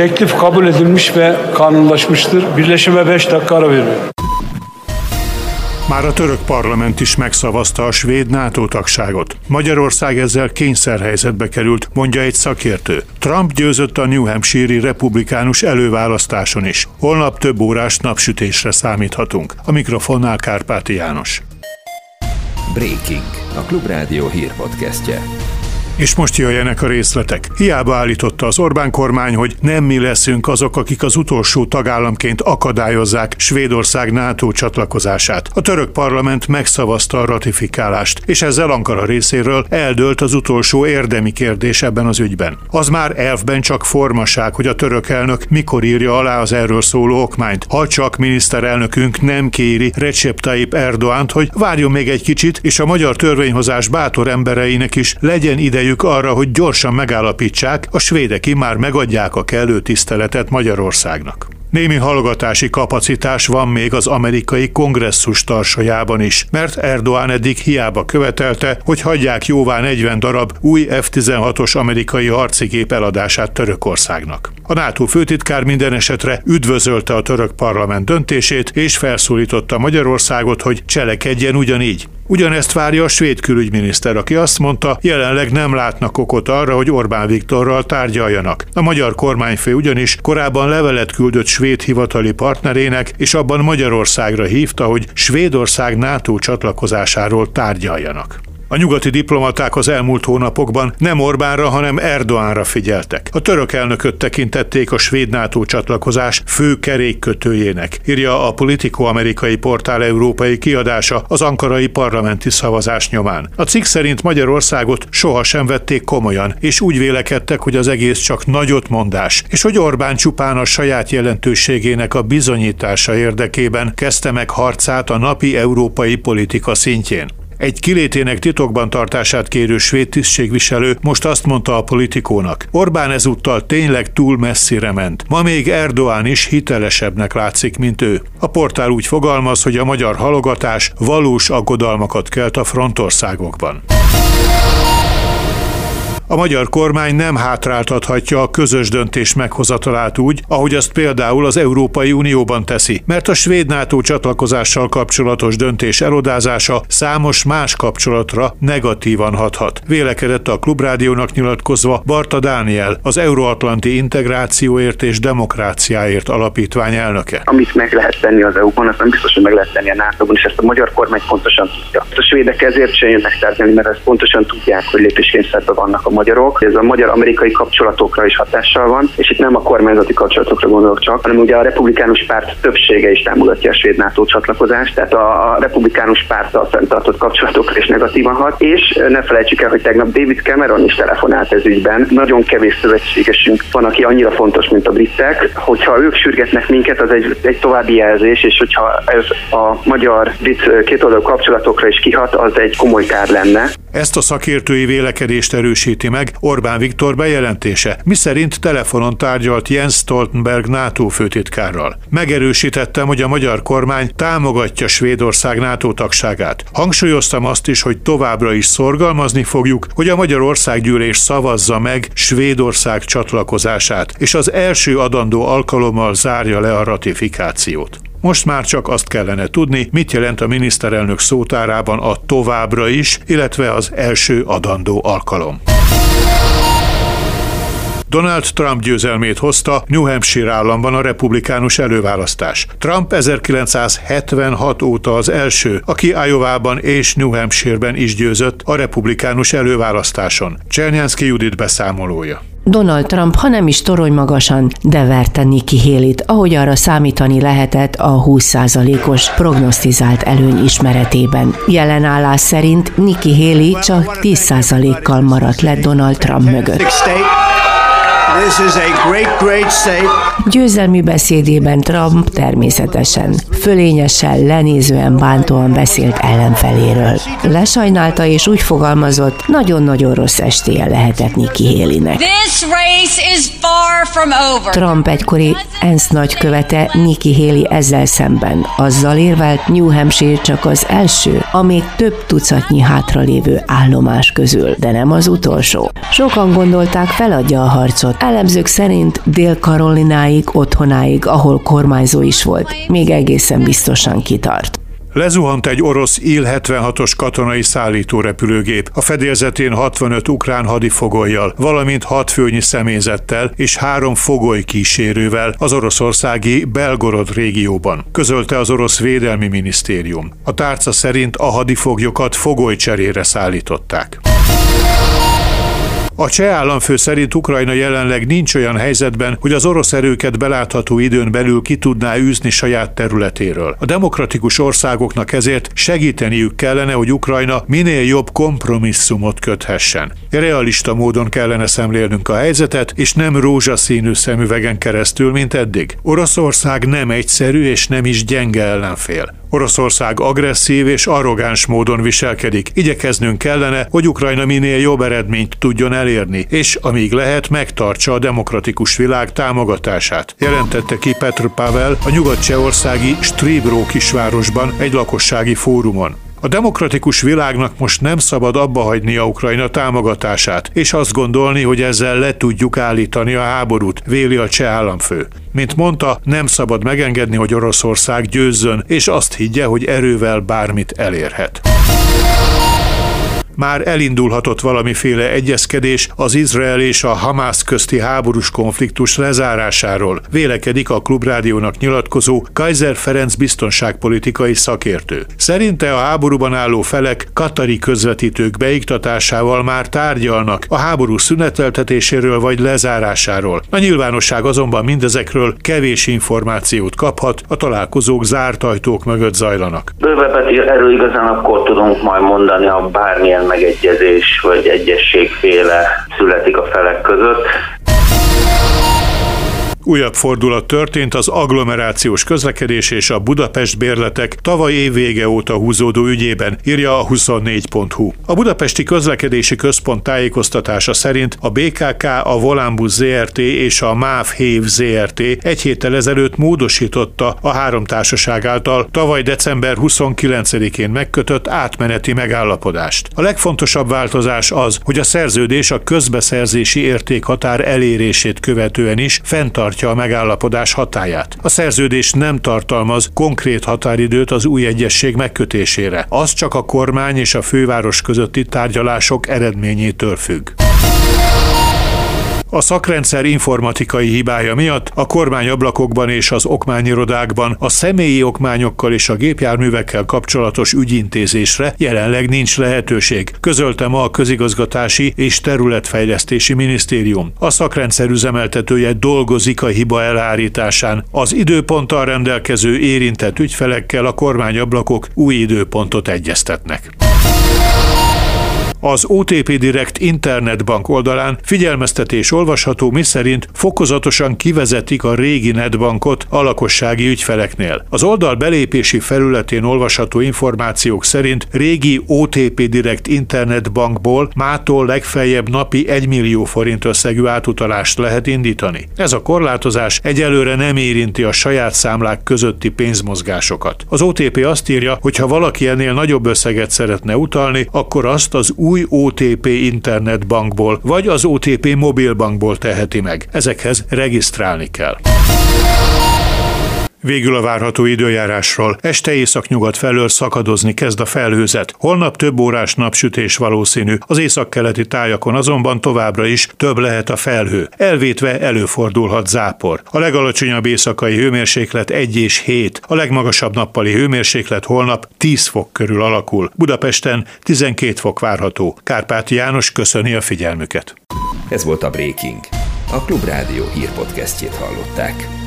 Teklif kabul edilmiş ve kanunlaşmıştır. Birleşime 5 dakika ara veriyorum. Már a török parlament is megszavazta a svéd NATO tagságot. Magyarország ezzel kényszerhelyzetbe került, mondja egy szakértő. Trump győzött a New Hampshire-i republikánus előválasztáson is. Holnap több órás napsütésre számíthatunk. A mikrofonnál Kárpáti János. Breaking, a Klubrádió hírpodcastje. És most jöjjenek a részletek. Hiába állította az Orbán kormány, hogy nem mi leszünk azok, akik az utolsó tagállamként akadályozzák Svédország NATO csatlakozását. A török parlament megszavazta a ratifikálást, és ezzel Ankara részéről eldőlt az utolsó érdemi kérdés ebben az ügyben. Az már elfben csak formaság, hogy a török elnök mikor írja alá az erről szóló okmányt, ha csak miniszterelnökünk nem kéri Recep Tayyip Erdoánt, hogy várjon még egy kicsit, és a magyar törvényhozás bátor embereinek is legyen idejük idejük arra, hogy gyorsan megállapítsák, a svédek már megadják a kellő tiszteletet Magyarországnak. Némi hallgatási kapacitás van még az amerikai kongresszus tarsajában is, mert Erdoğan eddig hiába követelte, hogy hagyják jóvá 40 darab új F-16-os amerikai harcigép eladását Törökországnak. A NATO főtitkár minden esetre üdvözölte a török parlament döntését, és felszólította Magyarországot, hogy cselekedjen ugyanígy. Ugyanezt várja a svéd külügyminiszter, aki azt mondta, jelenleg nem látnak okot arra, hogy Orbán Viktorral tárgyaljanak. A magyar kormányfő ugyanis korábban levelet küldött svéd hivatali partnerének, és abban Magyarországra hívta, hogy Svédország NATO csatlakozásáról tárgyaljanak. A nyugati diplomaták az elmúlt hónapokban nem Orbánra, hanem Erdoánra figyeltek. A török elnököt tekintették a svéd NATO csatlakozás fő kerékkötőjének, írja a Politico amerikai portál európai kiadása az ankarai parlamenti szavazás nyomán. A cikk szerint Magyarországot sohasem vették komolyan, és úgy vélekedtek, hogy az egész csak nagyot mondás, és hogy Orbán csupán a saját jelentőségének a bizonyítása érdekében kezdte meg harcát a napi európai politika szintjén. Egy kilétének titokban tartását kérő svéd tisztségviselő most azt mondta a politikónak. Orbán ezúttal tényleg túl messzire ment. Ma még Erdoğan is hitelesebbnek látszik, mint ő. A portál úgy fogalmaz, hogy a magyar halogatás valós aggodalmakat kelt a frontországokban. A magyar kormány nem hátráltathatja a közös döntés meghozatalát úgy, ahogy azt például az Európai Unióban teszi, mert a svéd NATO csatlakozással kapcsolatos döntés elodázása számos más kapcsolatra negatívan hathat. Vélekedett a Klubrádiónak nyilatkozva Barta Dániel, az Euróatlanti Integrációért és Demokráciáért alapítvány elnöke. Amit meg lehet tenni az EU-ban, azt nem biztos, hogy meg lehet tenni a NATO-ban, és ezt a magyar kormány pontosan tudja. A svédek ezért sem jönnek tárgyalni, mert ezt pontosan tudják, hogy lépéskényszerben vannak a magyarok. Ez a magyar-amerikai kapcsolatokra is hatással van, és itt nem a kormányzati kapcsolatokra gondolok csak, hanem ugye a republikánus párt többsége is támogatja a svéd NATO csatlakozást, tehát a, a republikánus párttal fenntartott kapcsolatokra is negatívan hat, és ne felejtsük el, hogy tegnap David Cameron is telefonált ez ügyben. Nagyon kevés szövetségesünk van, aki annyira fontos, mint a britek. Hogyha ők sürgetnek minket, az egy, egy további jelzés, és hogyha ez a magyar-brit kétoldalú kapcsolatokra is kihat, az egy komoly kár lenne. Ezt a szakértői vélekedést erősíti meg Orbán Viktor bejelentése, miszerint telefonon tárgyalt Jens Stoltenberg NATO főtitkárral. Megerősítettem, hogy a magyar kormány támogatja Svédország NATO tagságát. Hangsúlyoztam azt is, hogy továbbra is szorgalmazni fogjuk, hogy a Magyarországgyűlés szavazza meg Svédország csatlakozását, és az első adandó alkalommal zárja le a ratifikációt. Most már csak azt kellene tudni, mit jelent a miniszterelnök szótárában a továbbra is, illetve az első adandó alkalom. Donald Trump győzelmét hozta New Hampshire államban a republikánus előválasztás. Trump 1976 óta az első, aki Iowa-ban és New Hampshire-ben is győzött a republikánus előválasztáson. Csernyánszki Judit beszámolója. Donald Trump, ha nem is torony magasan, de verte Nikki Haley-t, ahogy arra számítani lehetett a 20%-os prognosztizált előny ismeretében. Jelen állás szerint Nikki Haley csak 10%-kal maradt le Donald Trump mögött. This is a great, great state. Győzelmi beszédében Trump természetesen fölényesen, lenézően bántóan beszélt ellenfeléről. Lesajnálta és úgy fogalmazott, nagyon-nagyon rossz estéje lehetett Nikki Haley-nek. Trump egykori ENSZ nagykövete Nikki Haley ezzel szemben azzal érvelt New Hampshire csak az első, a még több tucatnyi hátralévő állomás közül, de nem az utolsó. Sokan gondolták feladja a harcot, Elemzők szerint Dél-Karolináig, otthonáig, ahol kormányzó is volt, még egészen biztosan kitart. Lezuhant egy orosz Il-76-os katonai szállítórepülőgép, a fedélzetén 65 ukrán hadifogolyjal, valamint 6 főnyi személyzettel és három fogoly kísérővel az oroszországi Belgorod régióban, közölte az orosz védelmi minisztérium. A tárca szerint a hadifoglyokat fogolycserére szállították. A cseh államfő szerint Ukrajna jelenleg nincs olyan helyzetben, hogy az orosz erőket belátható időn belül ki tudná űzni saját területéről. A demokratikus országoknak ezért segíteniük kellene, hogy Ukrajna minél jobb kompromisszumot köthessen. Realista módon kellene szemlélnünk a helyzetet, és nem rózsaszínű szemüvegen keresztül, mint eddig. Oroszország nem egyszerű és nem is gyenge ellenfél. Oroszország agresszív és arrogáns módon viselkedik. Igyekeznünk kellene, hogy Ukrajna minél jobb eredményt tudjon elérni, és amíg lehet, megtartsa a demokratikus világ támogatását. Jelentette ki Petr Pavel a nyugat-csehországi Stríbró kisvárosban egy lakossági fórumon. A demokratikus világnak most nem szabad abba hagyni a Ukrajna támogatását, és azt gondolni, hogy ezzel le tudjuk állítani a háborút, véli a cseh államfő. Mint mondta, nem szabad megengedni, hogy Oroszország győzzön, és azt higgye, hogy erővel bármit elérhet már elindulhatott valamiféle egyezkedés az Izrael és a Hamász közti háborús konfliktus lezárásáról, vélekedik a Klubrádiónak nyilatkozó Kaiser Ferenc biztonságpolitikai szakértő. Szerinte a háborúban álló felek katari közvetítők beiktatásával már tárgyalnak a háború szüneteltetéséről vagy lezárásáról. A nyilvánosság azonban mindezekről kevés információt kaphat, a találkozók zárt ajtók mögött zajlanak. Bővebbet erről igazán akkor tudunk majd mondani, ha bármilyen megegyezés vagy egyességféle születik a felek között. Újabb fordulat történt az agglomerációs közlekedés és a Budapest bérletek tavaly évvége óta húzódó ügyében, írja a 24.hu. A Budapesti Közlekedési Központ tájékoztatása szerint a BKK, a Volánbusz ZRT és a MÁV Hév ZRT egy héttel ezelőtt módosította a három társaság által tavaly december 29-én megkötött átmeneti megállapodást. A legfontosabb változás az, hogy a szerződés a közbeszerzési értékhatár elérését követően is fenntartja tartja a megállapodás hatáját. A szerződés nem tartalmaz konkrét határidőt az új egyesség megkötésére. Az csak a kormány és a főváros közötti tárgyalások eredményétől függ. A szakrendszer informatikai hibája miatt a kormányablakokban és az okmányirodákban a személyi okmányokkal és a gépjárművekkel kapcsolatos ügyintézésre jelenleg nincs lehetőség, közölte ma a Közigazgatási és Területfejlesztési Minisztérium. A szakrendszer üzemeltetője dolgozik a hiba elhárításán. Az időponttal rendelkező érintett ügyfelekkel a kormányablakok új időpontot egyeztetnek. Az OTP Direct internetbank oldalán figyelmeztetés olvasható, miszerint fokozatosan kivezetik a régi netbankot a lakossági ügyfeleknél. Az oldal belépési felületén olvasható információk szerint régi OTP Direct internetbankból mától legfeljebb napi 1 millió forint összegű átutalást lehet indítani. Ez a korlátozás egyelőre nem érinti a saját számlák közötti pénzmozgásokat. Az OTP azt írja, hogy ha valaki ennél nagyobb összeget szeretne utalni, akkor azt az új új OTP internetbankból, vagy az OTP mobilbankból teheti meg. Ezekhez regisztrálni kell. Végül a várható időjárásról. Este északnyugat felől szakadozni kezd a felhőzet. Holnap több órás napsütés valószínű. Az északkeleti tájakon azonban továbbra is több lehet a felhő. Elvétve előfordulhat zápor. A legalacsonyabb éjszakai hőmérséklet 1 és 7. A legmagasabb nappali hőmérséklet holnap 10 fok körül alakul. Budapesten 12 fok várható. Kárpáti János köszöni a figyelmüket. Ez volt a Breaking. A Klubrádió hírpodcastjét hallották.